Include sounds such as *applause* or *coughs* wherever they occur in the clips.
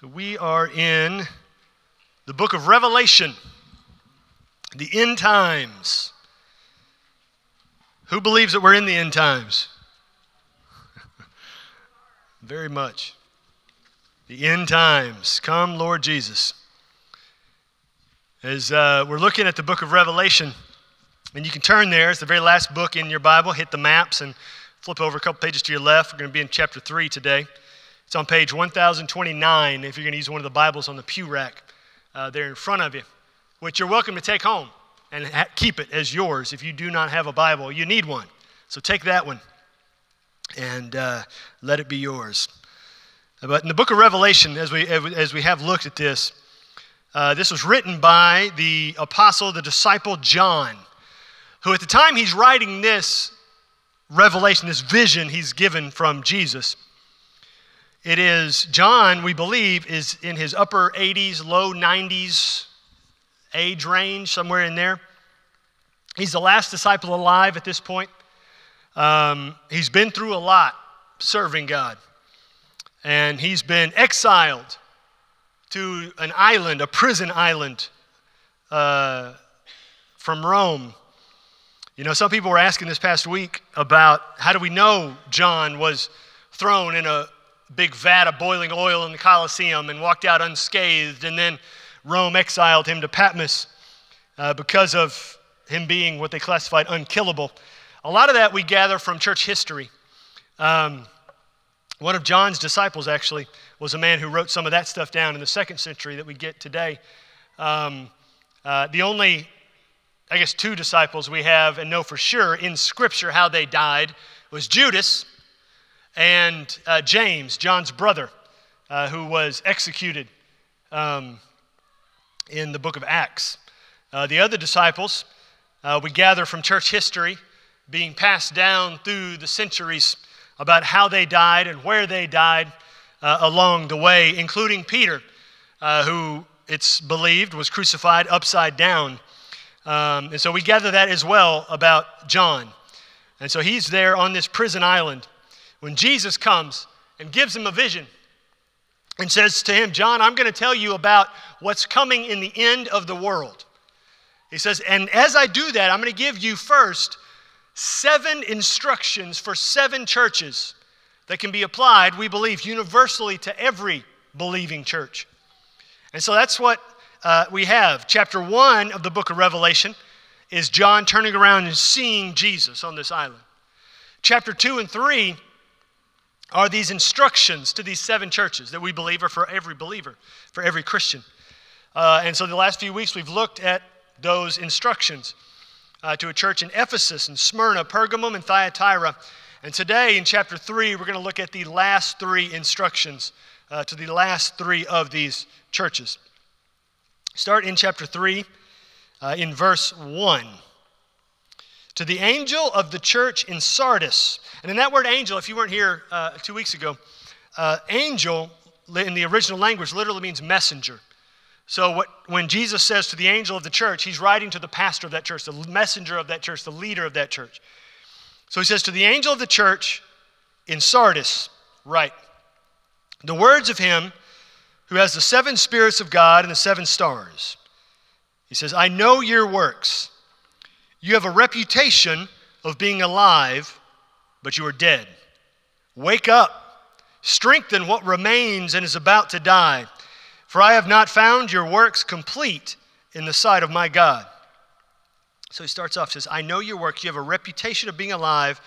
So we are in the book of Revelation, the end times. Who believes that we're in the end times? *laughs* Very much. The end times. Come, Lord Jesus. As uh, we're looking at the book of Revelation, and you can turn there, it's the very last book in your Bible, hit the maps and flip over a couple pages to your left. We're going to be in chapter 3 today. It's on page 1029 if you're going to use one of the Bibles on the pew rack uh, there in front of you, which you're welcome to take home and ha- keep it as yours if you do not have a Bible. You need one. So take that one and uh, let it be yours. But in the book of Revelation, as we, as we have looked at this, uh, this was written by the apostle, the disciple John, who at the time he's writing this revelation, this vision he's given from Jesus, it is, John, we believe, is in his upper 80s, low 90s age range, somewhere in there. He's the last disciple alive at this point. Um, he's been through a lot serving God. And he's been exiled to an island, a prison island uh, from Rome. You know, some people were asking this past week about how do we know John was thrown in a big vat of boiling oil in the Colosseum and walked out unscathed. And then Rome exiled him to Patmos uh, because of him being what they classified unkillable. A lot of that we gather from church history. Um, one of John's disciples, actually, was a man who wrote some of that stuff down in the second century that we get today. Um, uh, the only, I guess, two disciples we have and know for sure in Scripture how they died was Judas and uh, James, John's brother, uh, who was executed um, in the book of Acts. Uh, the other disciples, uh, we gather from church history, being passed down through the centuries about how they died and where they died uh, along the way, including Peter, uh, who it's believed was crucified upside down. Um, and so we gather that as well about John. And so he's there on this prison island when Jesus comes and gives him a vision and says to him, John, I'm going to tell you about what's coming in the end of the world. He says, and as I do that, I'm going to give you first seven instructions for seven churches that can be applied, we believe, universally to every believing church. And so that's what uh, we have. Chapter one of the book of Revelation is John turning around and seeing Jesus on this island. Chapter two and three are these instructions to these seven churches that we believe are for every believer, for every Christian. Uh, and so the last few weeks we've looked at those instructions uh, to a church in Ephesus and Smyrna, Pergamum, and Thyatira. And today in chapter 3, we're going to look at the last three instructions uh, to the last three of these churches. Start in chapter 3, uh, in verse 1. To the angel of the church in Sardis. And in that word angel, if you weren't here uh, two weeks ago, uh, angel in the original language literally means messenger. So what, when Jesus says to the angel of the church, he's writing to the pastor of that church, the messenger of that church, the leader of that church. So he says to the angel of the church in Sardis, write the words of him who has the seven spirits of God and the seven stars. He says, I know your works. You have a reputation of being alive, but you are dead. Wake up, strengthen what remains and is about to die for I have not found your works complete in the sight of my God. So he starts off, says, I know your work. You have a reputation of being alive,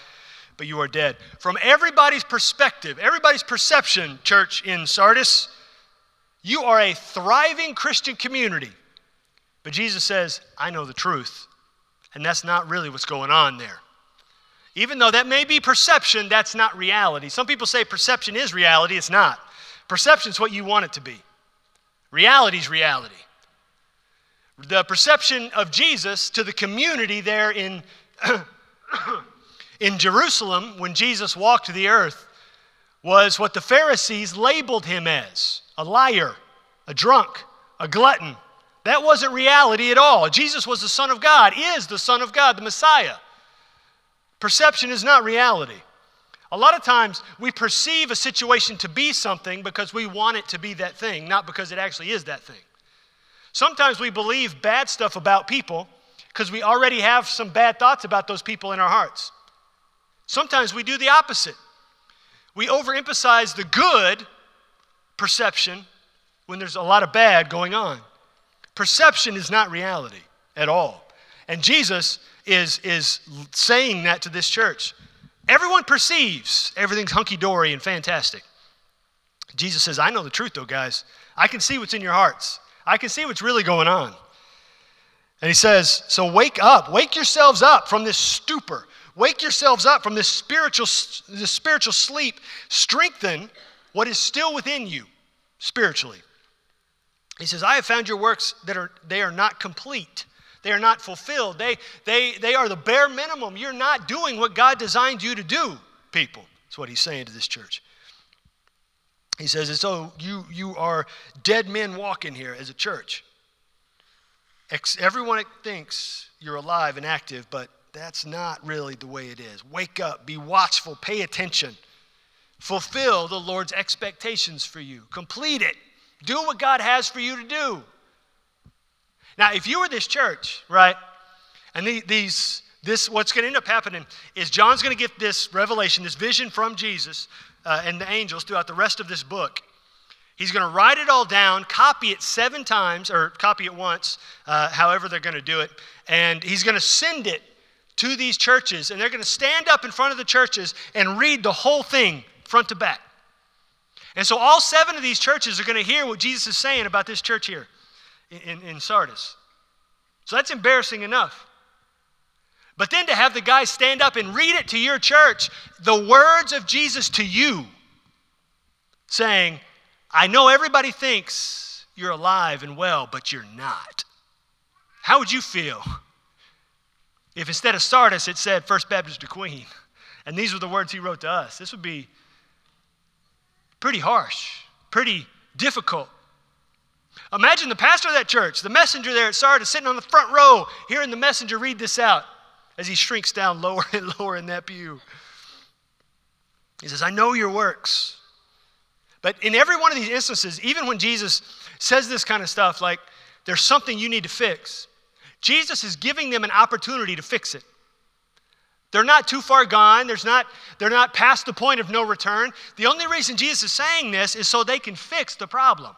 but you are dead. From everybody's perspective, everybody's perception, church in Sardis, you are a thriving Christian community. But Jesus says, I know the truth. And that's not really what's going on there. Even though that may be perception, that's not reality. Some people say perception is reality, it's not. Perception is what you want it to be. Reality is reality. The perception of Jesus to the community there in, *coughs* in Jerusalem when Jesus walked the earth was what the Pharisees labeled him as a liar, a drunk, a glutton. That wasn't reality at all. Jesus was the Son of God, is the Son of God, the Messiah. Perception is not reality. A lot of times we perceive a situation to be something because we want it to be that thing, not because it actually is that thing. Sometimes we believe bad stuff about people because we already have some bad thoughts about those people in our hearts. Sometimes we do the opposite. We overemphasize the good perception when there's a lot of bad going on. Perception is not reality at all. And Jesus is, is saying that to this church. Everyone perceives everything's hunky dory and fantastic. Jesus says, I know the truth though, guys. I can see what's in your hearts, I can see what's really going on. And he says, So wake up, wake yourselves up from this stupor. Wake yourselves up from this spiritual, this spiritual sleep. Strengthen what is still within you spiritually. He says, I have found your works that are they are not complete. They are not fulfilled. They, they, they are the bare minimum. You're not doing what God designed you to do, people. That's what he's saying to this church. He says, and so you, you are dead men walking here as a church. Everyone thinks you're alive and active, but that's not really the way it is. Wake up, be watchful, pay attention. Fulfill the Lord's expectations for you. Complete it. Do what God has for you to do. Now, if you were this church, right, and these, this, what's going to end up happening is John's going to get this revelation, this vision from Jesus uh, and the angels throughout the rest of this book. He's going to write it all down, copy it seven times, or copy it once, uh, however they're going to do it, and he's going to send it to these churches, and they're going to stand up in front of the churches and read the whole thing front to back. And so all seven of these churches are going to hear what Jesus is saying about this church here in, in Sardis. So that's embarrassing enough. But then to have the guy stand up and read it to your church, the words of Jesus to you, saying, I know everybody thinks you're alive and well, but you're not. How would you feel if instead of Sardis it said First Baptist De Queen? And these were the words he wrote to us. This would be pretty harsh, pretty difficult. Imagine the pastor of that church, the messenger there at Sardis, sitting on the front row, hearing the messenger read this out as he shrinks down *laughs* lower and lower in that pew. He says, I know your works. But in every one of these instances, even when Jesus says this kind of stuff, like there's something you need to fix, Jesus is giving them an opportunity to fix it. They're not too far gone. There's not, they're not past the point of no return. The only reason Jesus is saying this is so they can fix the problem.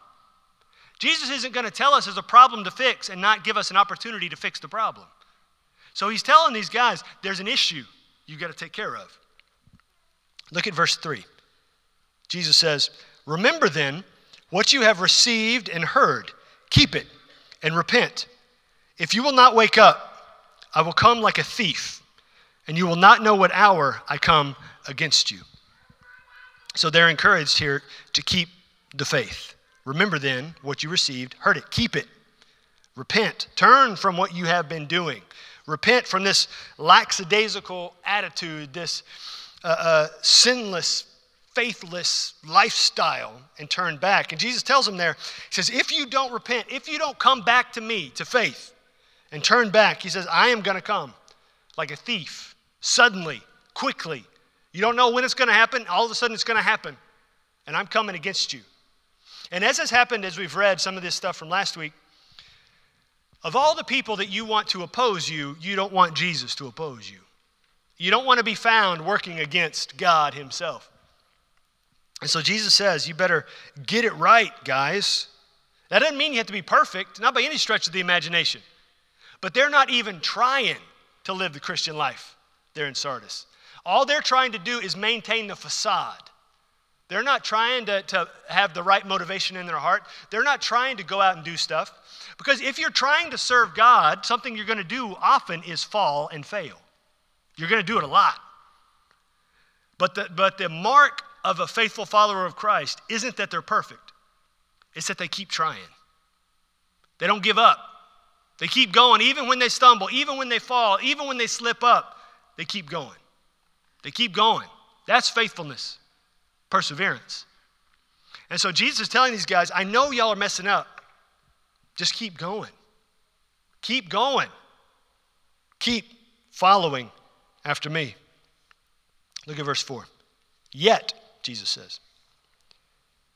Jesus isn't going to tell us there's a problem to fix and not give us an opportunity to fix the problem. So he's telling these guys there's an issue you got to take care of. Look at verse 3. Jesus says, Remember then what you have received and heard, keep it and repent. If you will not wake up, I will come like a thief, and you will not know what hour I come against you. So they're encouraged here to keep the faith. Remember then what you received, heard it, keep it. Repent, turn from what you have been doing. Repent from this lackadaisical attitude, this uh, uh, sinless faithless lifestyle and turn back. And Jesus tells them there, He says, If you don't repent, if you don't come back to me, to faith, and turn back, He says, I am going to come like a thief, suddenly, quickly. You don't know when it's going to happen, all of a sudden it's going to happen. And I'm coming against you. And as has happened, as we've read some of this stuff from last week, of all the people that you want to oppose you, you don't want Jesus to oppose you. You don't want to be found working against God Himself. And so Jesus says, you better get it right, guys. That doesn't mean you have to be perfect, not by any stretch of the imagination. But they're not even trying to live the Christian life there in Sardis. All they're trying to do is maintain the facade. They're not trying to, to have the right motivation in their heart. They're not trying to go out and do stuff. Because if you're trying to serve God, something you're going to do often is fall and fail. You're going to do it a lot. But the, but the mark of a faithful follower of Christ isn't that they're perfect, it's that they keep trying. They don't give up. They keep going, even when they stumble, even when they fall, even when they slip up, they keep going. They keep going. That's faithfulness, perseverance. And so Jesus is telling these guys, I know y'all are messing up. Just keep going. Keep going. Keep following after me. Look at verse 4. Yet, Jesus says,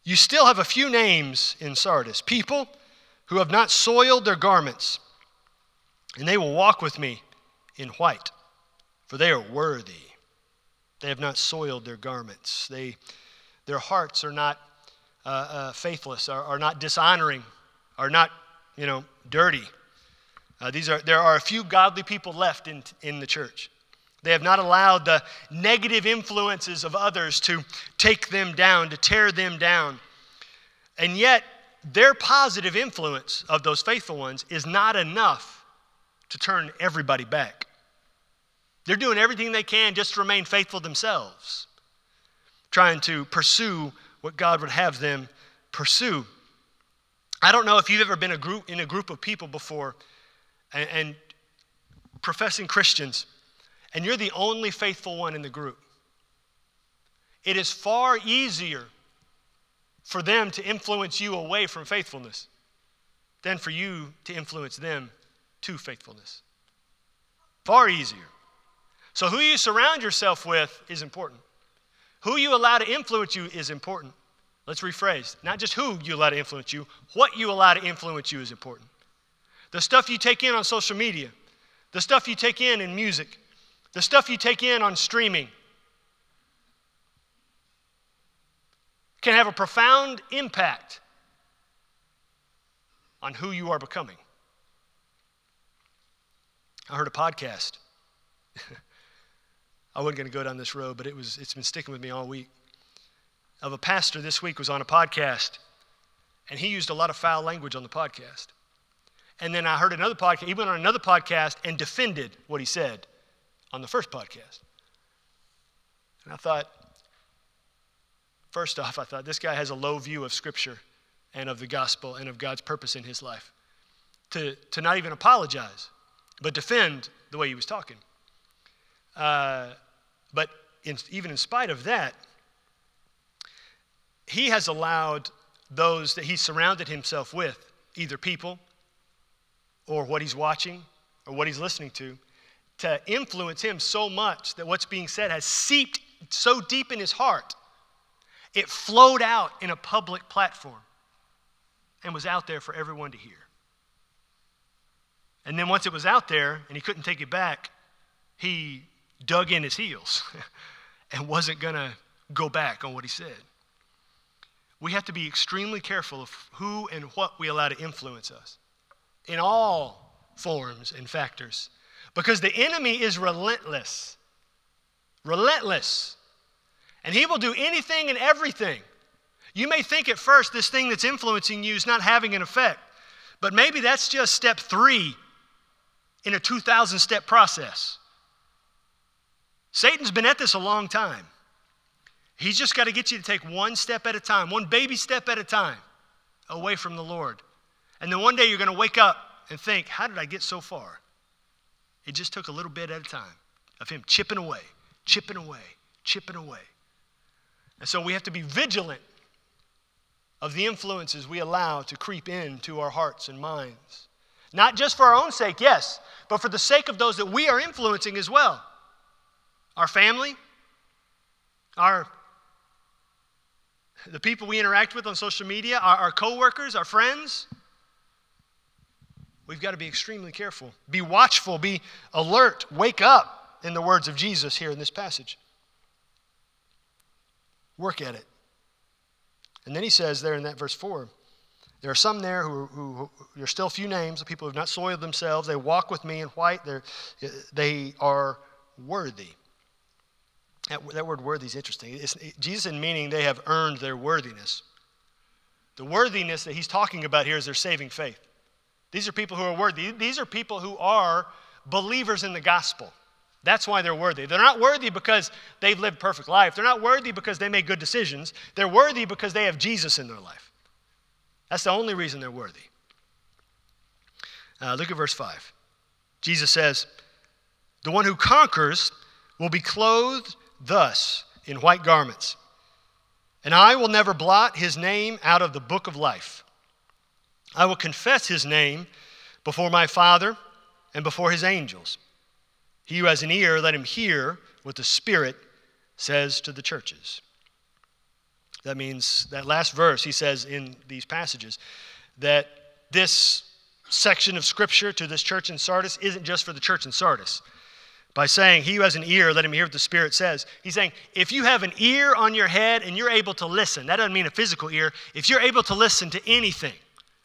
you still have a few names in Sardis, people who have not soiled their garments, and they will walk with me in white, for they are worthy. They have not soiled their garments. They, their hearts are not uh, uh, faithless, are, are not dishonoring, are not, you know, dirty. Uh, these are, there are a few godly people left in, in the church. They have not allowed the negative influences of others to take them down, to tear them down. And yet, their positive influence of those faithful ones is not enough to turn everybody back. They're doing everything they can just to remain faithful themselves, trying to pursue what God would have them pursue. I don't know if you've ever been a group, in a group of people before and, and professing Christians, and you're the only faithful one in the group. It is far easier for them to influence you away from faithfulness than for you to influence them to faithfulness. Far easier. So, who you surround yourself with is important. Who you allow to influence you is important. Let's rephrase. Not just who you allow to influence you, what you allow to influence you is important. The stuff you take in on social media, the stuff you take in in music, the stuff you take in on streaming can have a profound impact on who you are becoming. I heard a podcast. *laughs* I wasn't going to go down this road, but it was, it's been sticking with me all week. Of a pastor this week was on a podcast, and he used a lot of foul language on the podcast. And then I heard another podcast, he went on another podcast and defended what he said on the first podcast. And I thought, first off, I thought this guy has a low view of Scripture and of the gospel and of God's purpose in his life. To, to not even apologize, but defend the way he was talking. Uh, but in, even in spite of that, he has allowed those that he surrounded himself with, either people or what he's watching or what he's listening to, to influence him so much that what's being said has seeped so deep in his heart, it flowed out in a public platform and was out there for everyone to hear. And then once it was out there and he couldn't take it back, he dug in his heels *laughs* and wasn't going to go back on what he said. We have to be extremely careful of who and what we allow to influence us in all forms and factors because the enemy is relentless. Relentless. And he will do anything and everything. You may think at first this thing that's influencing you is not having an effect, but maybe that's just step three in a 2,000 step process. Satan's been at this a long time. He's just got to get you to take one step at a time, one baby step at a time away from the Lord. And then one day you're going to wake up and think, how did I get so far? It just took a little bit at a time of him chipping away, chipping away, chipping away. And so we have to be vigilant of the influences we allow to creep into our hearts and minds. Not just for our own sake, yes, but for the sake of those that we are influencing as well our family, our the people we interact with on social media, our, our coworkers, our friends. We've got to be extremely careful. Be watchful, be alert, wake up, in the words of Jesus here in this passage. Work at it. And then he says there in that verse 4 there are some there who, who, who there are still few names of people who have not soiled themselves. They walk with me in white. They're, they are worthy. That, that word worthy is interesting. It's, Jesus, in meaning they have earned their worthiness. The worthiness that he's talking about here is their saving faith. These are people who are worthy. These are people who are believers in the gospel. That's why they're worthy. They're not worthy because they've lived perfect life. They're not worthy because they made good decisions. They're worthy because they have Jesus in their life. That's the only reason they're worthy. Uh, look at verse 5. Jesus says, The one who conquers will be clothed thus in white garments. And I will never blot his name out of the book of life. I will confess his name before my Father and before his angels. He who has an ear, let him hear what the Spirit says to the churches. That means that last verse, he says in these passages, that this section of scripture to this church in Sardis isn't just for the church in Sardis. By saying, He who has an ear, let him hear what the Spirit says. He's saying, if you have an ear on your head and you're able to listen, that doesn't mean a physical ear, if you're able to listen to anything,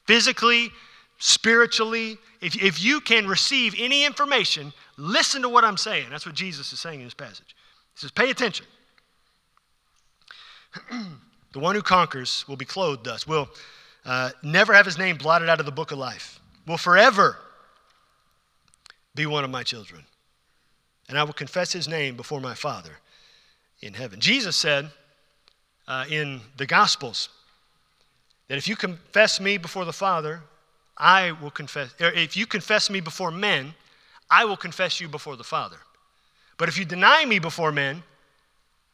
physically, spiritually, if, if you can receive any information, listen to what I'm saying. That's what Jesus is saying in this passage. He says, pay attention. *clears throat* the one who conquers will be clothed thus, will uh, never have his name blotted out of the book of life, will forever be one of my children. And I will confess his name before my Father in heaven. Jesus said uh, in the Gospels that if you confess me before the Father, I will confess, if you confess me before men, I will confess you before the Father. But if you deny me before men,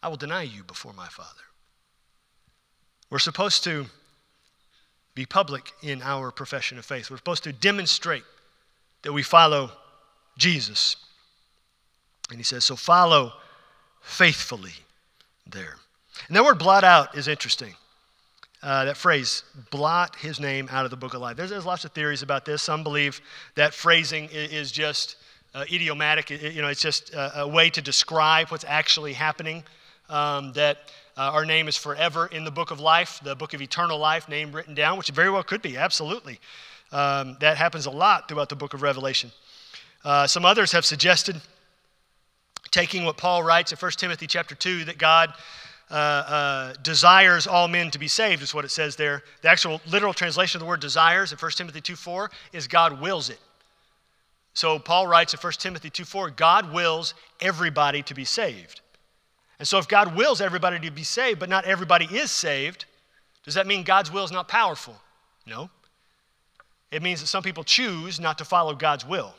I will deny you before my Father. We're supposed to be public in our profession of faith. We're supposed to demonstrate that we follow Jesus. And he says, so follow faithfully there. And that word blot out is interesting. Uh, that phrase, blot his name out of the book of life. There's, there's lots of theories about this. Some believe that phrasing is, just uh, idiomatic. It, you know, it's just a, a, way to describe what's actually happening. Um, that uh, our name is forever in the book of life, the book of eternal life, name written down, which very well could be, absolutely. Um, that happens a lot throughout the book of Revelation. Uh, some others have suggested taking what Paul writes in 1 Timothy chapter 2 that God uh, uh, desires all men to be saved, is what it says there. The actual literal translation of the word desires in 1 Timothy 2 4 is God wills it. So Paul writes in 1 Timothy 2 4, God wills everybody to be saved. And so if God wills everybody to be saved, but not everybody is saved, does that mean God's will is not powerful? No. It means that some people choose not to follow God's will.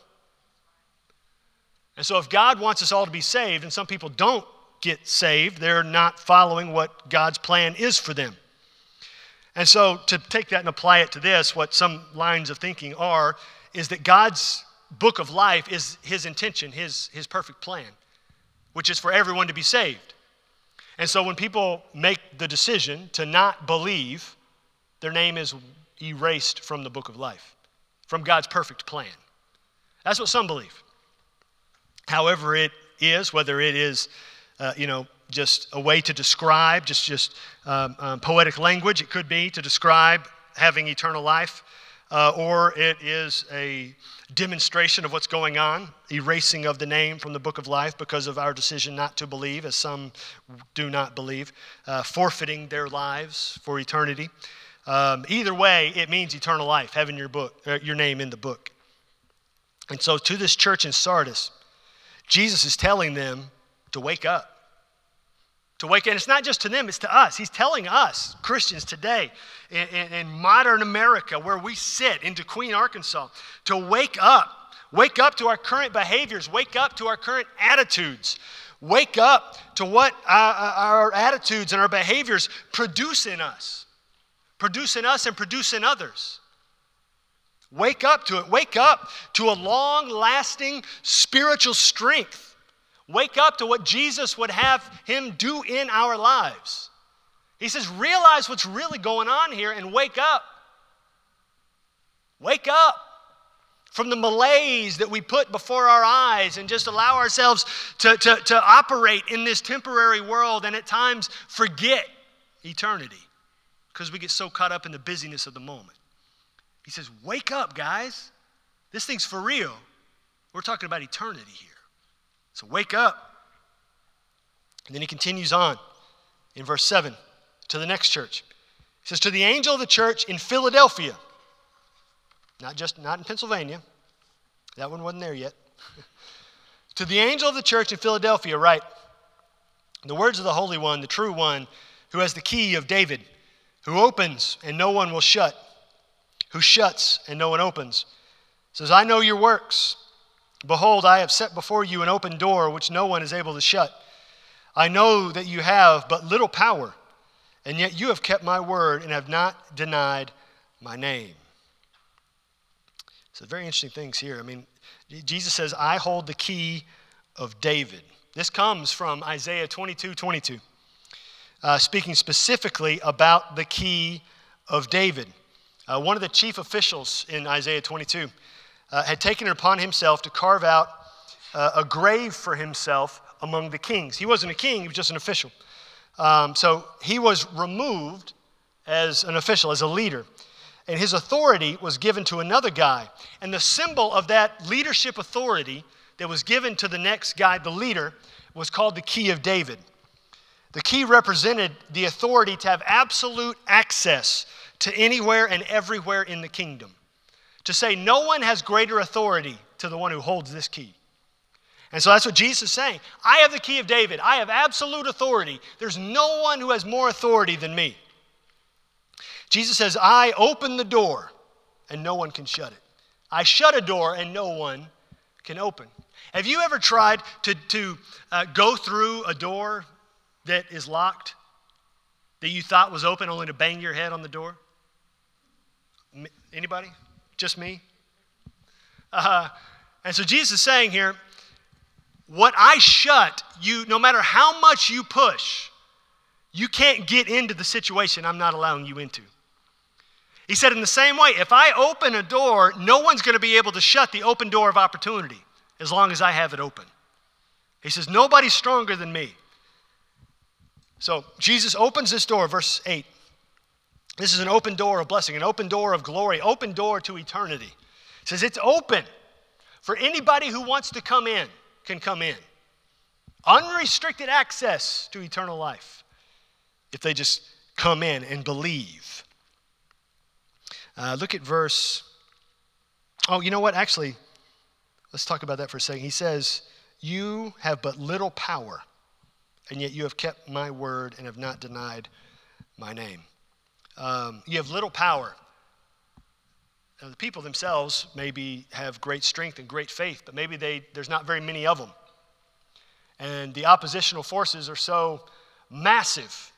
And so if God wants us all to be saved and some people don't get saved, they're not following what God's plan is for them. And so to take that and apply it to this, what some lines of thinking are, is that God's book of life is his intention, his, his perfect plan, which is for everyone to be saved. And so when people make the decision to not believe, their name is erased from the book of life, from God's perfect plan. That's what some believe. However, it is, whether it is, uh, you know, just a way to describe, just, just um, um, poetic language, it could be to describe having eternal life, uh, or it is a demonstration of what's going on, erasing of the name from the book of life because of our decision not to believe, as some do not believe, uh, forfeiting their lives for eternity. Um, either way, it means eternal life, having your book, uh, your name in the book. And so, to this church in Sardis, Jesus is telling them to wake up. To wake up. And it's not just to them, it's to us. He's telling us, Christians today, in, in, in modern America, where we sit, in De Queen, Arkansas, to wake up. Wake up to our current behaviors. Wake up to our current attitudes. Wake up to what our, our attitudes and our behaviors produce in us, produce in us and produce in others. Wake up to it. Wake up to a long lasting spiritual strength. Wake up to what Jesus would have him do in our lives. He says, realize what's really going on here and wake up. Wake up from the malaise that we put before our eyes and just allow ourselves to, to, to operate in this temporary world and at times forget eternity because we get so caught up in the busyness of the moment. He says, Wake up, guys. This thing's for real. We're talking about eternity here. So wake up. And then he continues on in verse 7 to the next church. He says, To the angel of the church in Philadelphia, not just not in Pennsylvania, that one wasn't there yet. *laughs* to the angel of the church in Philadelphia, write, The words of the Holy One, the true one, who has the key of David, who opens and no one will shut who shuts and no one opens. Says, I know your works. Behold, I have set before you an open door which no one is able to shut. I know that you have but little power, and yet you have kept my word and have not denied my name. So, very interesting things here. I mean, Jesus says, I hold the key of David. This comes from Isaiah 22 22. uh, speaking specifically about the key of David. Uh, one of the chief officials in Isaiah 22 uh, had taken it upon himself to carve out uh, a grave for himself among the kings. He wasn't a king, he was just an official. Um, so he was removed as an official, as a leader. And his authority was given to another guy. And the symbol of that leadership authority that was given to the next guy, the leader, was called the key of David. The key represented the authority to have absolute access to anywhere and everywhere in the kingdom. To say, no one has greater authority to the one who holds this key. And so that's what Jesus is saying. I have the key of David. I have absolute authority. There's no one who has more authority than me. Jesus says, I open the door and no one can shut it. I shut a door and no one can open. Have you ever tried to, to uh, go through a door that is locked, that you thought was open, only to bang your head on the door? Anybody? Just me? Uh, and so Jesus is saying here, what I shut, you, no matter how much you push, you can't get into the situation I'm not allowing you into. He said, in the same way, if I open a door, no one's going to be able to shut the open door of opportunity as long as I have it open. He says, nobody's stronger than me. So Jesus opens this door, verse 8. This is an open door of blessing, an open door of glory, open door to eternity. He says, it's open for anybody who wants to come in can come in. Unrestricted access to eternal life if they just come in and believe. Uh, look at verse. Oh, you know what? Actually, let's talk about that for a second. He says, You have but little power, and yet you have kept my word and have not denied my name. Um, you have little power. Now, the people themselves maybe have great strength and great faith, but maybe they, there's not very many of them. And the oppositional forces are so massive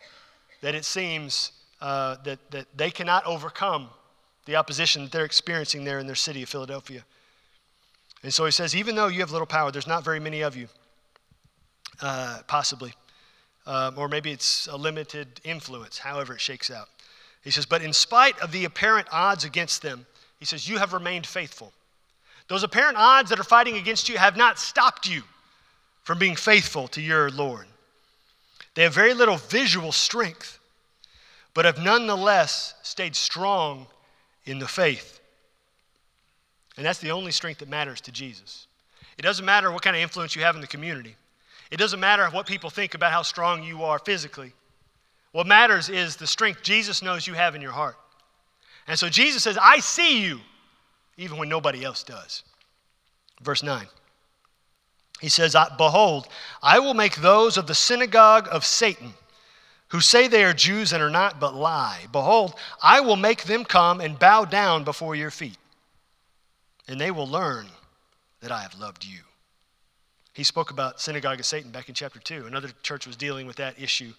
that it seems uh, that, that they cannot overcome the opposition that they're experiencing there in their city of Philadelphia. And so he says, even though you have little power, there's not very many of you, uh, possibly. Um, or maybe it's a limited influence, however it shakes out. He says, but in spite of the apparent odds against them, he says, You have remained faithful. Those apparent odds that are fighting against you have not stopped you from being faithful to your Lord. They have very little visual strength, but have nonetheless stayed strong in the faith. And that's the only strength that matters to Jesus. It doesn't matter what kind of influence you have in the community, it doesn't matter what people think about how strong you are physically. What matters is the strength Jesus knows you have in your heart. And so Jesus says, I see you, even when nobody else does. Verse 9. He says, Behold, I will make those of the synagogue of Satan who say they are Jews and are not, but lie. Behold, I will make them come and bow down before your feet, and they will learn that I have loved you. He spoke about synagogue of Satan back in chapter 2. Another church was dealing with that issue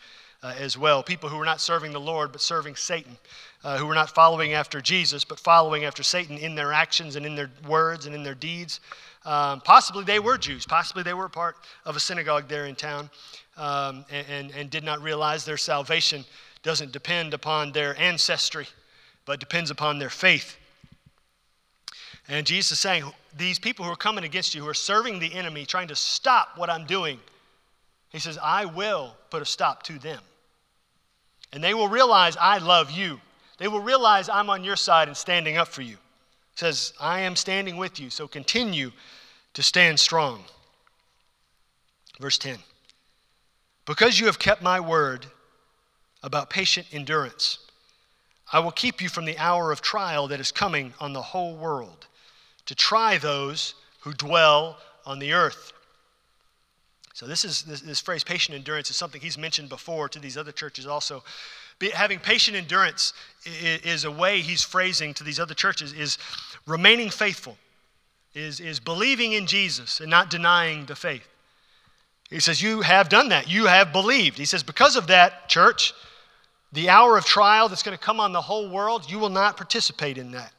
uh, as well. People who were not serving the Lord, but serving Satan, uh, who were not following after Jesus, but following after Satan in their actions and in their words and in their deeds. Um, possibly they were Jews. Possibly they were part of a synagogue there in town um, and, and, and did not realize their salvation doesn't depend upon their ancestry, but depends upon their faith. And Jesus is saying, These people who are coming against you, who are serving the enemy, trying to stop what I'm doing, He says, I will put a stop to them. And they will realize I love you. They will realize I'm on your side and standing up for you. Says, I am standing with you, so continue to stand strong. Verse 10 Because you have kept my word about patient endurance, I will keep you from the hour of trial that is coming on the whole world to try those who dwell on the earth. So, this is this, this, phrase, patient endurance, is something he's mentioned before to these other churches also. Having patient endurance is, is, a way he's phrasing to these other churches is remaining faithful, is, is believing in Jesus and not denying the faith. He says, You have done that. You have believed. He says, Because of that, church, the hour of trial that's going to come on the whole world, you will not participate in that.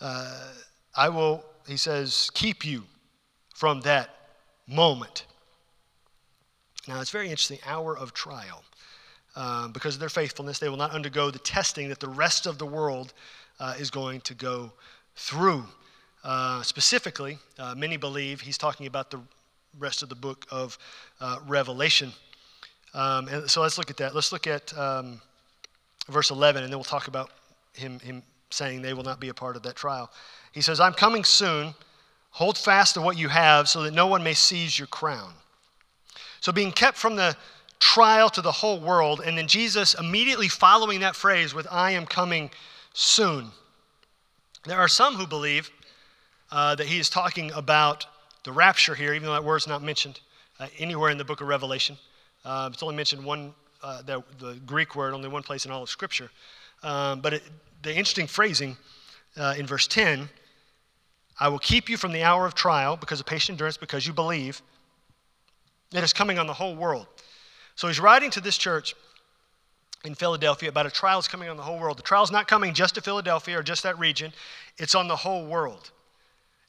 Uh, I will, he says, keep you from that moment. Now, it's very interesting hour of trial. Um, because of their faithfulness, they will not undergo the testing that the rest of the world uh, is going to go through. Uh, specifically, uh, many believe he's talking about the rest of the book of uh, Revelation. Um, and so let's look at that. Let's look at um, verse 11, and then we'll talk about him, him saying they will not be a part of that trial. He says, I'm coming soon. Hold fast to what you have so that no one may seize your crown. So, being kept from the trial to the whole world, and then Jesus immediately following that phrase with, I am coming soon. There are some who believe uh, that he is talking about the rapture here, even though that word's not mentioned uh, anywhere in the book of Revelation. Uh, it's only mentioned one, uh, the, the, Greek word, only one place in all of Scripture. Um, but it, the interesting phrasing uh, in verse 10 I will keep you from the hour of trial because of patient endurance, because you believe. It is coming on the whole world. So he's writing to this church in Philadelphia about a trial is coming on the whole world. The trial is not coming just to Philadelphia or just that region, it's on the whole world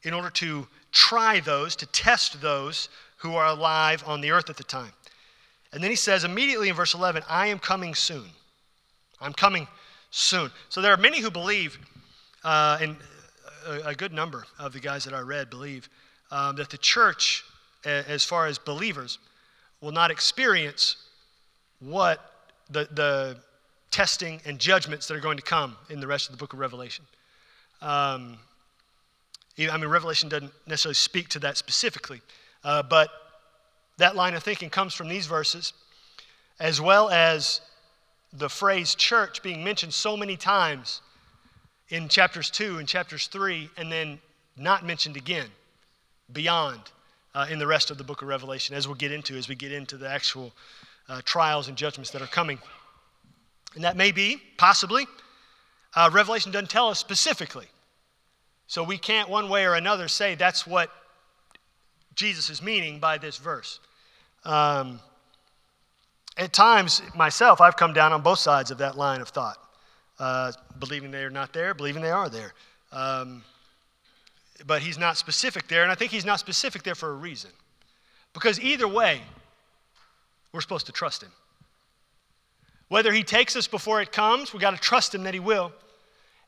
in order to try those, to test those who are alive on the earth at the time. And then he says immediately in verse 11, I am coming soon. I'm coming soon. So there are many who believe, uh, and a, a, good number of the guys that I read believe, um, that the church, as far as believers, will not experience what the, the testing and judgments that are going to come in the rest of the book of Revelation. Um, I mean, Revelation doesn't necessarily speak to that specifically, uh, but that line of thinking comes from these verses, as well as the phrase church being mentioned so many times in chapters 2 and chapters 3, and then not mentioned again beyond uh, in the rest of the book of Revelation, as we'll get into as we get into the actual uh, trials and judgments that are coming. And that may be, possibly, uh, Revelation doesn't tell us specifically. So we can't, one way or another, say that's what Jesus is meaning by this verse. Um, at times, myself, I've come down on both sides of that line of thought, uh, believing they are not there, believing they are there. Um, but he's not specific there, and I think he's not specific there for a reason. Because either way, we're supposed to trust him. Whether he takes us before it comes, we got to trust him that he will,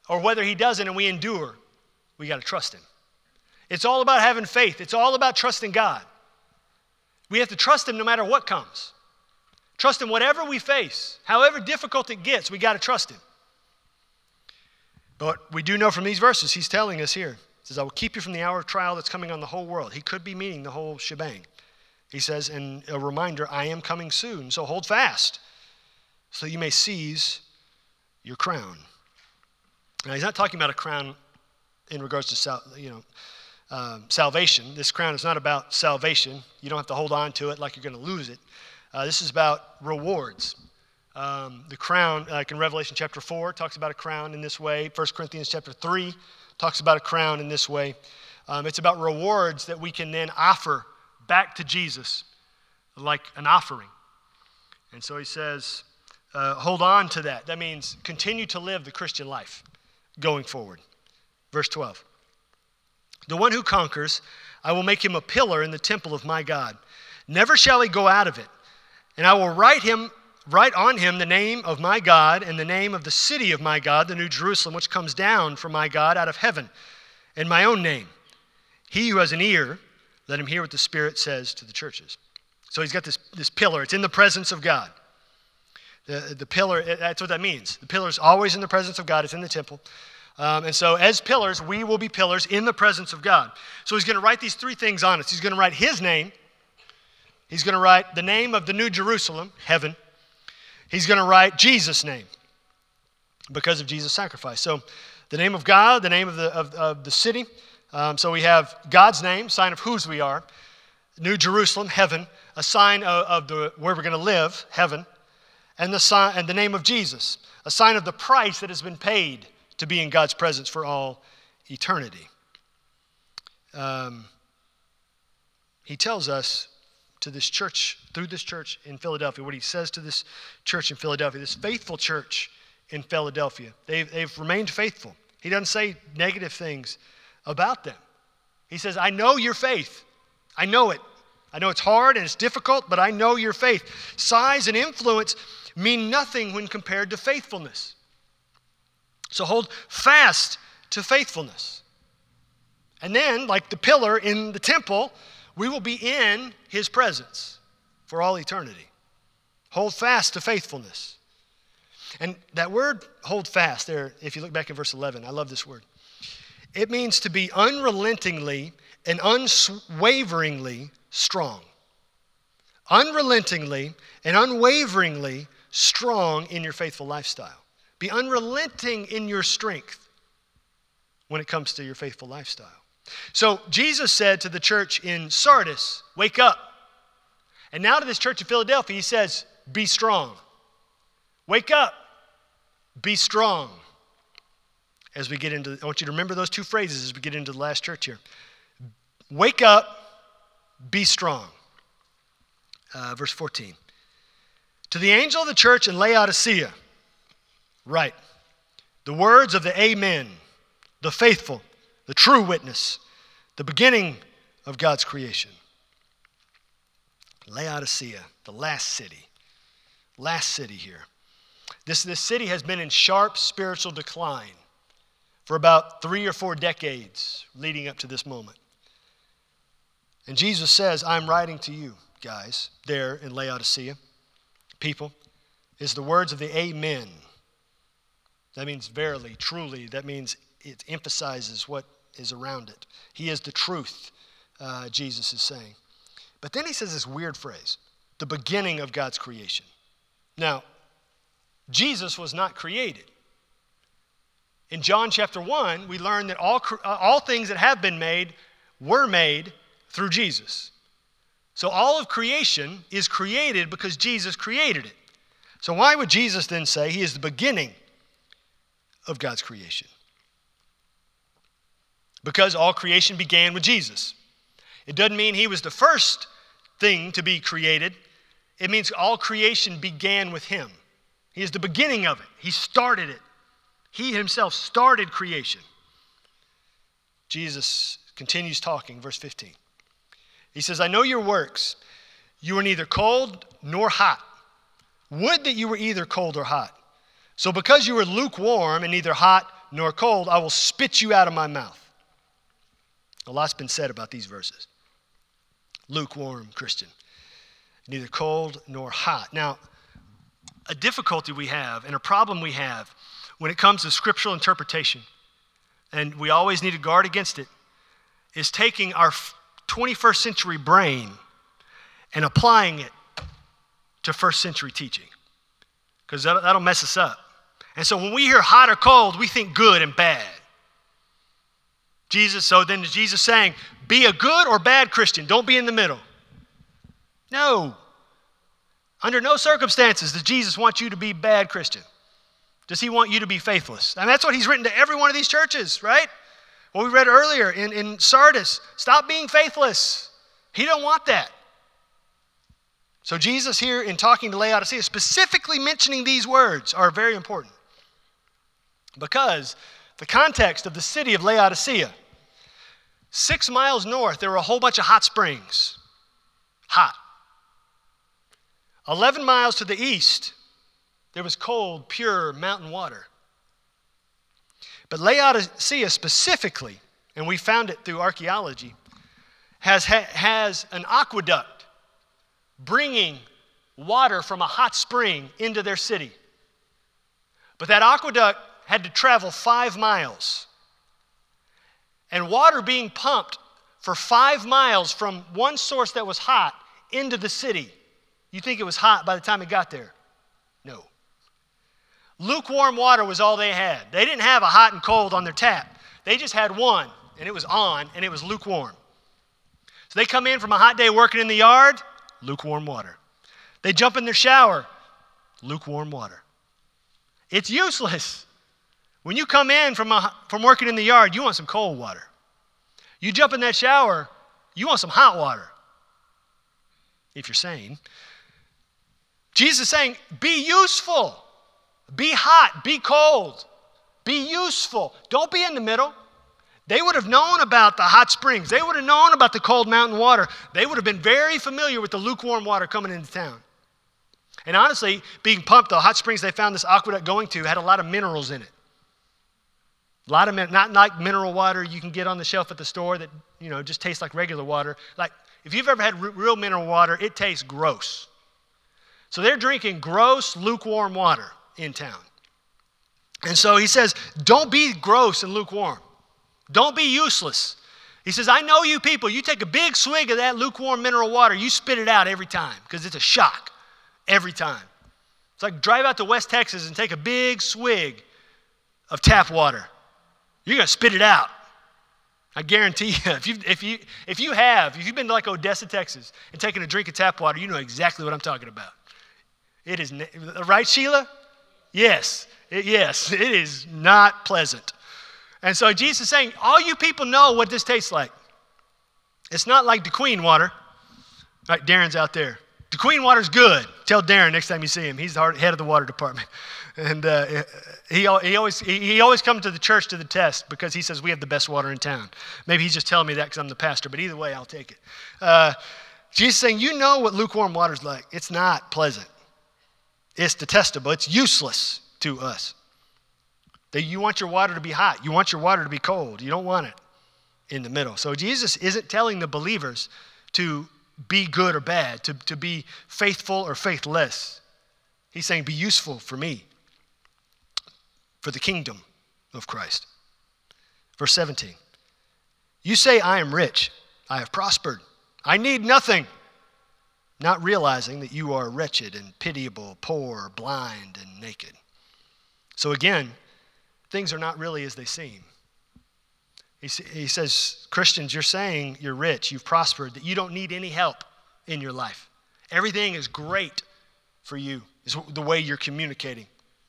or whether he doesn't and we endure, we got to trust him. It's all about having faith, it's all about trusting God. We have to trust him no matter what comes. Trust him whatever we face, however difficult it gets, we got to trust him. But we do know from these verses, he's telling us here He says, I will keep you from the hour of trial that's coming on the whole world. He could be meaning the whole shebang. He says, and a reminder, I am coming soon, so hold fast so you may seize your crown. Now, he's not talking about a crown in regards to you know, um, salvation. This crown is not about salvation. You don't have to hold on to it like you're going to lose it. Uh, this is about rewards. Um, the crown, like in Revelation chapter 4, talks about a crown in this way. 1 Corinthians chapter 3 talks about a crown in this way. Um, it's about rewards that we can then offer back to Jesus like an offering. And so he says, uh, hold on to that. That means continue to live the Christian life going forward. Verse 12 The one who conquers, I will make him a pillar in the temple of my God. Never shall he go out of it. And I will write him write on him the name of my God and the name of the city of my God, the New Jerusalem, which comes down from my God out of heaven, and my own name. He who has an ear, let him hear what the Spirit says to the churches. So he's got this, this pillar, it's in the presence of God. The, the pillar, that's what that means. The pillar is always in the presence of God, it's in the temple. Um, and so, as pillars, we will be pillars in the presence of God. So, he's going to write these three things on us. He's going to write his name, he's going to write the name of the New Jerusalem, heaven, he's going to write Jesus' name because of Jesus' sacrifice. So, the name of God, the name of the, of, of the city. Um, so, we have God's name, sign of whose we are. New Jerusalem, heaven, a sign of, of the, where we're going to live, heaven. And the, sign, and the name of Jesus, a sign of the price that has been paid to be in God's presence for all eternity. Um, he tells us to this church, through this church in Philadelphia, what he says to this church in Philadelphia, this faithful church in Philadelphia. They've, they've remained faithful. He doesn't say negative things about them. He says, I know your faith. I know it. I know it's hard and it's difficult, but I know your faith. Size and influence mean nothing when compared to faithfulness. So hold fast to faithfulness. And then, like the pillar in the temple, we will be in his presence for all eternity. Hold fast to faithfulness. And that word hold fast there, if you look back in verse 11, I love this word. It means to be unrelentingly and unwaveringly strong. Unrelentingly and unwaveringly strong in your faithful lifestyle. Be unrelenting in your strength when it comes to your faithful lifestyle. So Jesus said to the church in Sardis, Wake up. And now to this church in Philadelphia, he says, Be strong. Wake up. Be strong. As we get into, I want you to remember those two phrases as we get into the last church here. Wake up, be strong. Uh, verse 14. To the angel of the church in Laodicea, write the words of the Amen, the faithful, the true witness, the beginning of God's creation. Laodicea, the last city. Last city here. This, this city has been in sharp spiritual decline for about three or four decades leading up to this moment. And Jesus says, I'm writing to you, guys, there in Laodicea, people, is the words of the Amen. That means verily, truly. That means it emphasizes what is around it. He is the truth, uh, Jesus is saying. But then he says this weird phrase the beginning of God's creation. Now, Jesus was not created. In John chapter 1, we learn that all, uh, all things that have been made were made through Jesus. So all of creation is created because Jesus created it. So why would Jesus then say he is the beginning of God's creation? Because all creation began with Jesus. It doesn't mean he was the first thing to be created, it means all creation began with him. He is the beginning of it, he started it. He himself started creation. Jesus continues talking, verse 15. He says, I know your works. You are neither cold nor hot. Would that you were either cold or hot. So, because you are lukewarm and neither hot nor cold, I will spit you out of my mouth. A lot's been said about these verses. Lukewarm Christian, neither cold nor hot. Now, a difficulty we have and a problem we have when it comes to scriptural interpretation, and we always need to guard against it, is taking our 21st century brain and applying it to first century teaching, because that'll, mess us up. And so when we hear hot or cold, we think good and bad. Jesus, so then is Jesus saying, be a good or bad Christian, don't be in the middle. No. Under no circumstances does Jesus want you to be bad Christian. Does he want you to be faithless? And that's what he's written to every one of these churches, right? What we read earlier in, in Sardis. Stop being faithless. He don't want that. So Jesus here in talking to Laodicea, specifically mentioning these words are very important. Because the context of the city of Laodicea. Six miles north, there were a whole bunch of hot springs. Hot. 11 miles to the east, there was cold, pure mountain water. But Laodicea specifically, and we found it through archaeology, has, has an aqueduct bringing water from a hot spring into their city. But that aqueduct had to travel five miles. And water being pumped for five miles from one source that was hot into the city. You think it was hot by the time it got there? No. Lukewarm water was all they had. They didn't have a hot and cold on their tap. They just had one, and it was on, and it was lukewarm. So they come in from a hot day working in the yard, lukewarm water. They jump in their shower, lukewarm water. It's useless. When you come in from, a, from working in the yard, you want some cold water. You jump in that shower, you want some hot water. If you're sane. Jesus is saying, be useful, be hot, be cold, be useful. Don't be in the middle. They would have known about the hot springs. They would have known about the cold mountain water. They would have been very familiar with the lukewarm water coming into town. And honestly, being pumped, the hot springs they found this aqueduct going to had a lot of minerals in it. A lot of not like mineral water you can get on the shelf at the store that you know just tastes like regular water. Like if you've ever had real mineral water, it tastes gross. So they're drinking gross, lukewarm water in town. And so he says, don't be gross and lukewarm. Don't be useless. He says, I know you people. You take a big swig of that lukewarm mineral water, you spit it out every time because it's a shock every time. It's like drive out to West Texas and take a big swig of tap water. You're going to spit it out. I guarantee you, *laughs* if you, if, you, if you have, if you've been to like Odessa, Texas, and taken a drink of tap water, you know exactly what I'm talking about. It is, right, Sheila? Yes, it, yes, *laughs* it is not pleasant. And so Jesus is saying, all you people know what this tastes like. It's not like De Queen water. Right, Darren's out there. De Queen water's good. Tell Darren next time you see him. He's the head of the water department. *laughs* And uh, he, he, always, he always comes to the church to the test because he says we have the best water in town. Maybe he's just telling me that because I'm the pastor, but either way, I'll take it. Uh, Jesus saying, You know what lukewarm water's like. It's not pleasant, it's detestable, it's useless to us. That you want your water to be hot, you want your water to be cold. You don't want it in the middle. So Jesus isn't telling the believers to be good or bad, to, to be faithful or faithless. He's saying, Be useful for me for the kingdom of Christ. Verse 17 You say, I am rich, I have prospered, I need nothing, not realizing that you are wretched and pitiable, poor, blind, and naked. So again, things are not really as they seem. He, he says, Christians, you're saying you're rich, you've prospered, that you don't need any help in your life. Everything is great for you, is the way you're communicating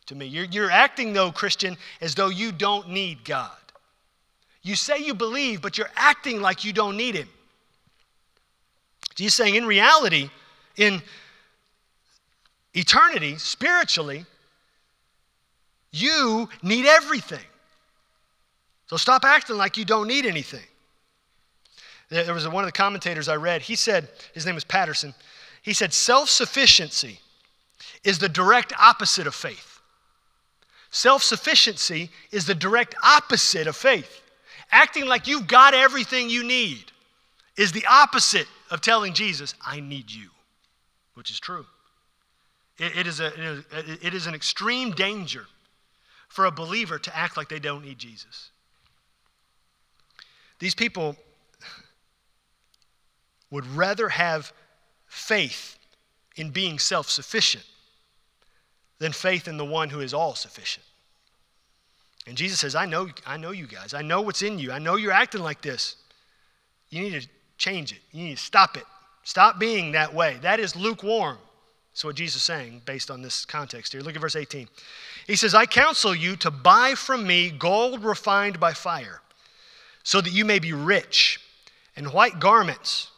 to me. You're, you're acting, though, Christian, as though you don't need God. You say you believe, but you're acting like you don't need Him. He's saying, in reality, in eternity, spiritually, you need everything. So stop acting like you don't need anything. There was one of the commentators I read, he said, his name was Patterson, he said, self sufficiency is the direct opposite of faith. Self sufficiency is the direct opposite of faith. Acting like you've got everything you need is the opposite of telling Jesus, I need you, which is true. it, it is, a, it is an extreme danger for a believer to act like they don't need Jesus. These people would rather have faith in being self sufficient than faith in the one who is all sufficient. And Jesus says, I know, I know you guys. I know what's in you. I know you're acting like this. You need to change it. You need to stop it. Stop being that way. That is lukewarm. That's what Jesus is saying based on this context here. Look at verse 18. He says, I counsel you to buy from me gold refined by fire, so that you may be rich, and white garments,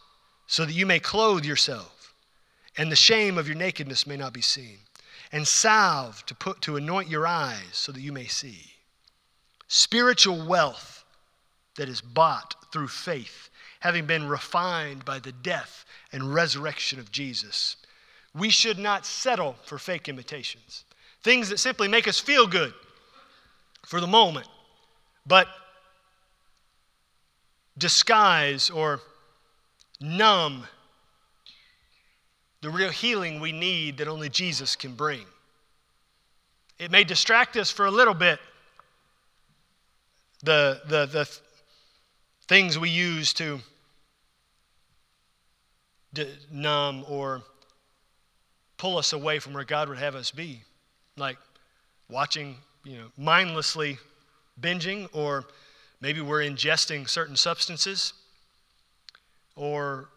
so that you may clothe yourself, and the shame of your nakedness may not be seen and salve to put to anoint your eyes so that you may see. Spiritual wealth that is bought through faith, having been refined by the death and resurrection of Jesus. We should not settle for fake imitations, things that simply make us feel good for the moment, but disguise or numb the real healing we need that only Jesus can bring. It may distract us for a little bit, the, the, the things we use to numb or pull us away from where God would have us be, like watching, you know, mindlessly binging, or maybe we're ingesting certain substances, or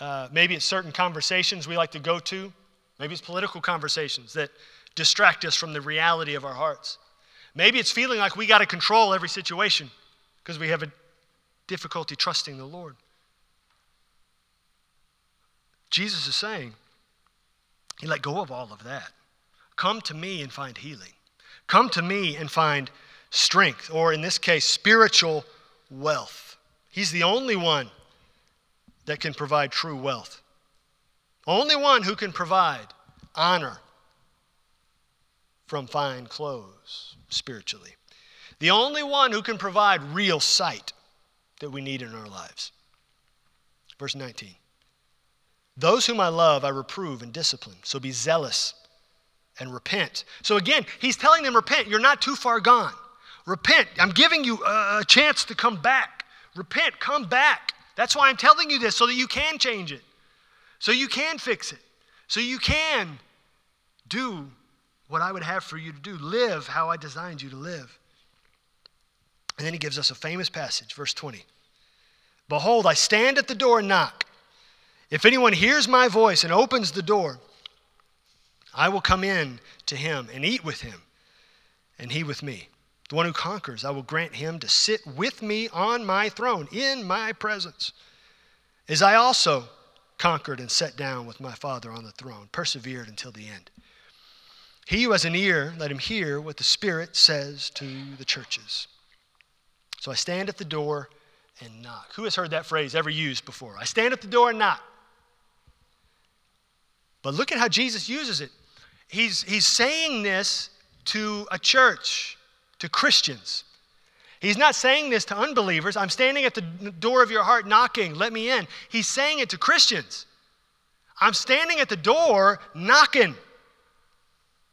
uh, maybe it's certain conversations we like to go to. Maybe it's political conversations that distract us from the reality of our hearts. Maybe it's feeling like we got to control every situation because we have a difficulty trusting the Lord. Jesus is saying, He let go of all of that. Come to me and find healing. Come to me and find strength, or in this case, spiritual wealth. He's the only one that can provide true wealth. Only one who can provide honor from fine clothes spiritually. The only one who can provide real sight that we need in our lives. Verse 19. Those whom I love, I reprove and discipline. So be zealous and repent. So again, he's telling them, repent. You're not too far gone. Repent. I'm giving you a chance to come back. Repent. Come back. That's why I'm telling you this, so that you can change it, so you can fix it, so you can do what I would have for you to do. Live how I designed you to live. And then he gives us a famous passage, verse 20. Behold, I stand at the door and knock. If anyone hears my voice and opens the door, I will come in to him and eat with him, and he with me. The one who conquers, I will grant him to sit with me on my throne in my presence, as I also conquered and sat down with my Father on the throne, persevered until the end. He who has an ear, let him hear what the Spirit says to the churches. So I stand at the door and knock. Who has heard that phrase ever used before? I stand at the door and knock. But look at how Jesus uses it. He's, he's saying this to a church, to Christians. He's not saying this to unbelievers. I'm standing at the door of your heart knocking, let me in. He's saying it to Christians. I'm standing at the door knocking.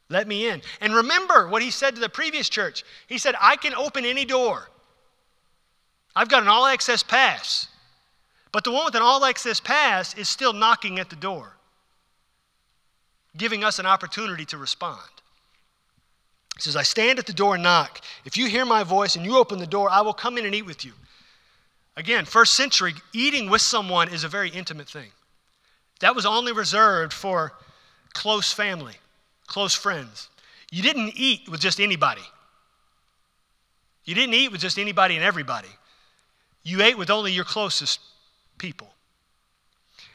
Let me in. And remember what he said to the previous church. He said, I can open any door. I've got an all access pass. But the one with an all access pass is still knocking at the door, giving us an opportunity to respond. He says, I stand at the door and knock. If you hear my voice and you open the door, I will come in and eat with you. Again, first century, eating with someone is a very intimate thing. That was only reserved for close family close friends. You didn't eat with just anybody. You didn't eat with just anybody and everybody. You ate with only your closest people.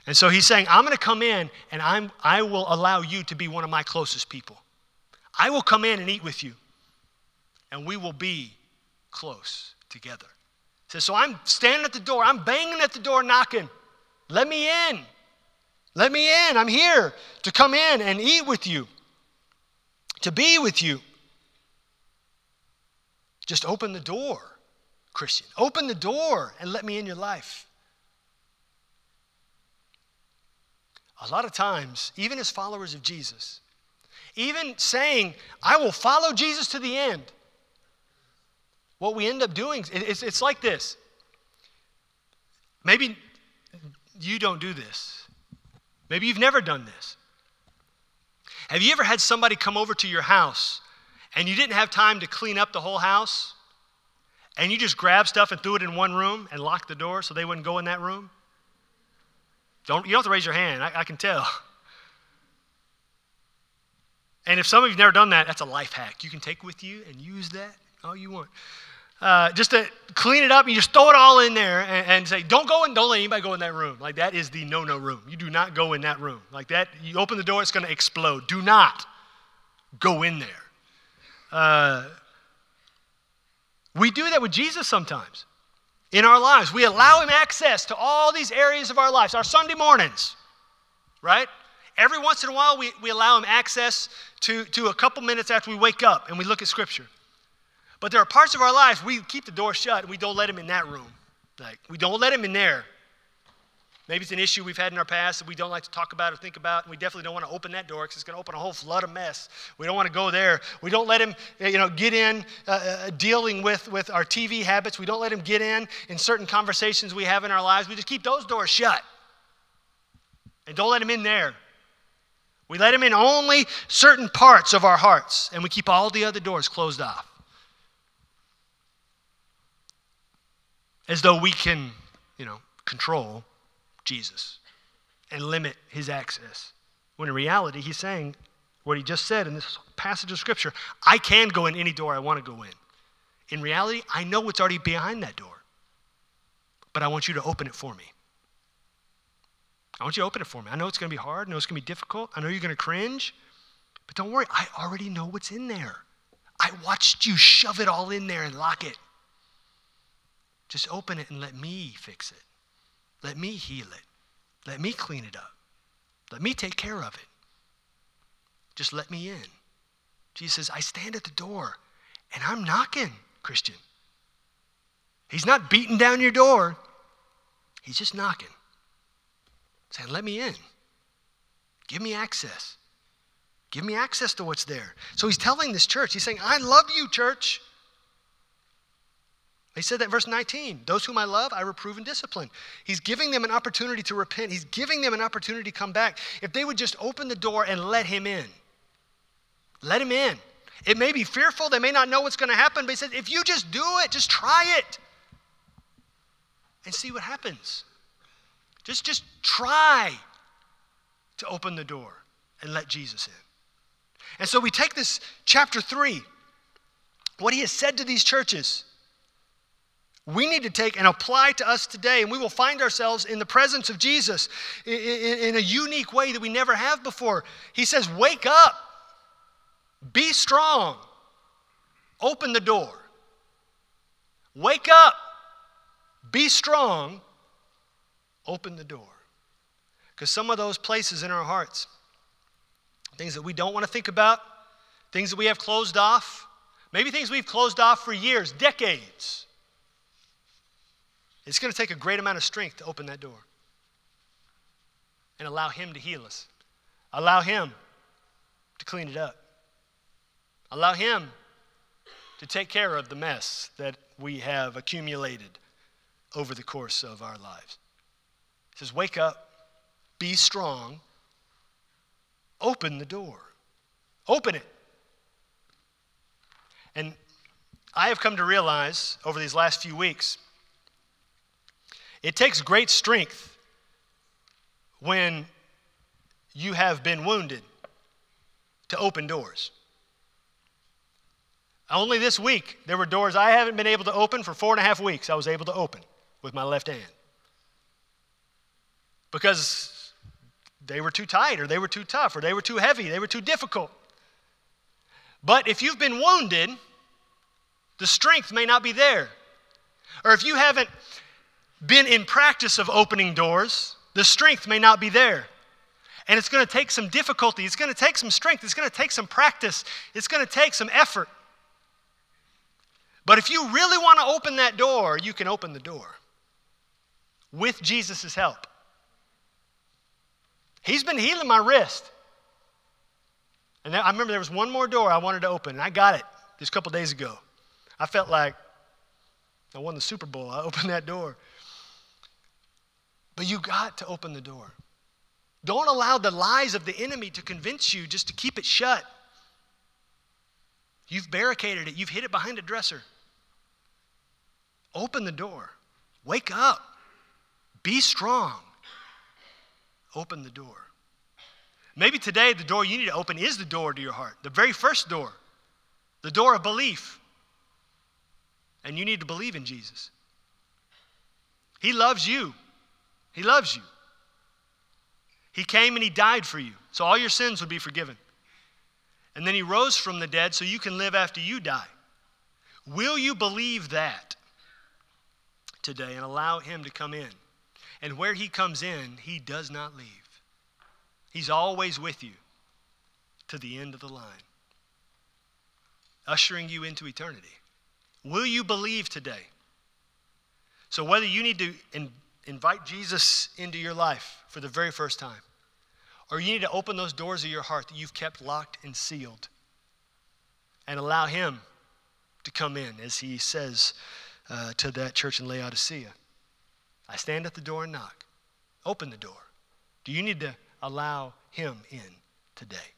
And so he's saying, I'm going to come in and I'm, I will allow you to be one of my closest people. I will come in and eat with you, and we will be close together. He says, So I'm standing at the door, I'm banging at the door, knocking. Let me in. Let me in. I'm here to come in and eat with you to be with you. Just open the door, Christian. Open the door and let me in your life. A lot of times, even as followers of Jesus, even saying, I will follow Jesus to the end, what we end up doing, it's, it's like this. Maybe you don't do this. Maybe you've never done this. Have you ever had somebody come over to your house and you didn't have time to clean up the whole house? And you just grabbed stuff and threw it in one room and locked the door so they wouldn't go in that room? Don't, you don't have to raise your hand, I, I can tell. *laughs* And if some of you've never done that, that's a life hack. You can take with you and use that all you want uh, just to clean it up, you just throw it all in there and, and, say, don't go in, don't let anybody go in that room. Like that is the no-no room. You do not go in that room. Like that, you open the door, it's going to explode. Do not go in there. Uh, we do that with Jesus sometimes in our lives. We allow him access to all these areas of our lives, our Sunday mornings, right? Every once in a while, we, we allow him access to, to a couple minutes after we wake up and we look at Scripture. But there are parts of our lives we keep the door shut and we don't let him in that room. Like, we don't let him in there. Maybe it's an issue we've had in our past that we don't like to talk about or think about, and we definitely don't want to open that door because it's going to open a whole flood of mess. We don't want to go there. We don't let him, you know, get in uh, uh, dealing with, with our TV habits. We don't let him get in in certain conversations we have in our lives. We just keep those doors shut and don't let him in there. We let him in only certain parts of our hearts, and we keep all the other doors closed off. as though we can, you know, control Jesus and limit his access. When in reality, he's saying what he just said in this passage of Scripture I can go in any door I want to go in. In reality, I know what's already behind that door, but I want you to open it for me. I want you to open it for me. I know it's going to be hard. I know it's going to be difficult. I know you're going to cringe, but don't worry. I already know what's in there. I watched you shove it all in there and lock it. Just open it and let me fix it. Let me heal it. Let me clean it up. Let me take care of it. Just let me in. Jesus says, I stand at the door and I'm knocking, Christian. He's not beating down your door, he's just knocking, saying, Let me in. Give me access. Give me access to what's there. So he's telling this church, he's saying, I love you, church. He said that verse 19 those whom I love, I reprove and discipline. He's giving them an opportunity to repent, he's giving them an opportunity to come back. If they would just open the door and let him in, let him in. It may be fearful, they may not know what's going to happen, but he said, if you just do it, just try it and see what happens. Just, just try to open the door and let Jesus in. And so we take this chapter 3, what he has said to these churches, we need to take and apply to us today, and we will find ourselves in the presence of Jesus in, a unique way that we never have before. He says, Wake up, be strong, open the door. Wake up, be strong, open the door. Because some of those places in our hearts, things that we don't want to think about, things that we have closed off, maybe things we've closed off for years, decades. It's going to take a great amount of strength to open that door and allow Him to heal us, allow Him to clean it up, allow Him to take care of the mess that we have accumulated over the course of our lives. Says, Wake up, be strong, open the door. Open it. And I have come to realize over these last few weeks, it takes great strength when you have been wounded to open doors. Only this week, there were doors I haven't been able to open for four and a half weeks, I was able to open with my left hand. Because they were too tight, or they were too tough, or they were too heavy, they were too difficult. But if you've been wounded, the strength may not be there. Or if you haven't been in practice of opening doors, the strength may not be there. And it's going to take some difficulty, it's going to take some strength, it's going to take some practice, it's going to take some effort. But if you really want to open that door, you can open the door with Jesus' help. He's been healing my wrist. And I remember there was one more door I wanted to open, and I got it just a couple days ago. I felt like I won the Super Bowl. I *laughs* opened that door. But you got to open the door. Don't allow the lies of the enemy to convince you just to keep it shut. You've barricaded it, you've hid it behind a dresser. Open the door. Wake up. Be strong. Open the door. Maybe today the door you need to open is the door to your heart, the very first door, the door of belief. And you need to believe in Jesus. He loves you. He loves you. He came and He died for you, so all your sins would be forgiven. And then He rose from the dead so you can live after you die. Will you believe that today and allow Him to come in? And where He comes in, He does not leave. He's always with you to the end of the line, ushering you into eternity. Will you believe today? So, whether you need to in, invite Jesus into your life for the very first time, or you need to open those doors of your heart that you've kept locked and sealed and allow Him to come in, as He says uh, to that church in Laodicea I stand at the door and knock. Open the door. Do you need to allow Him in today?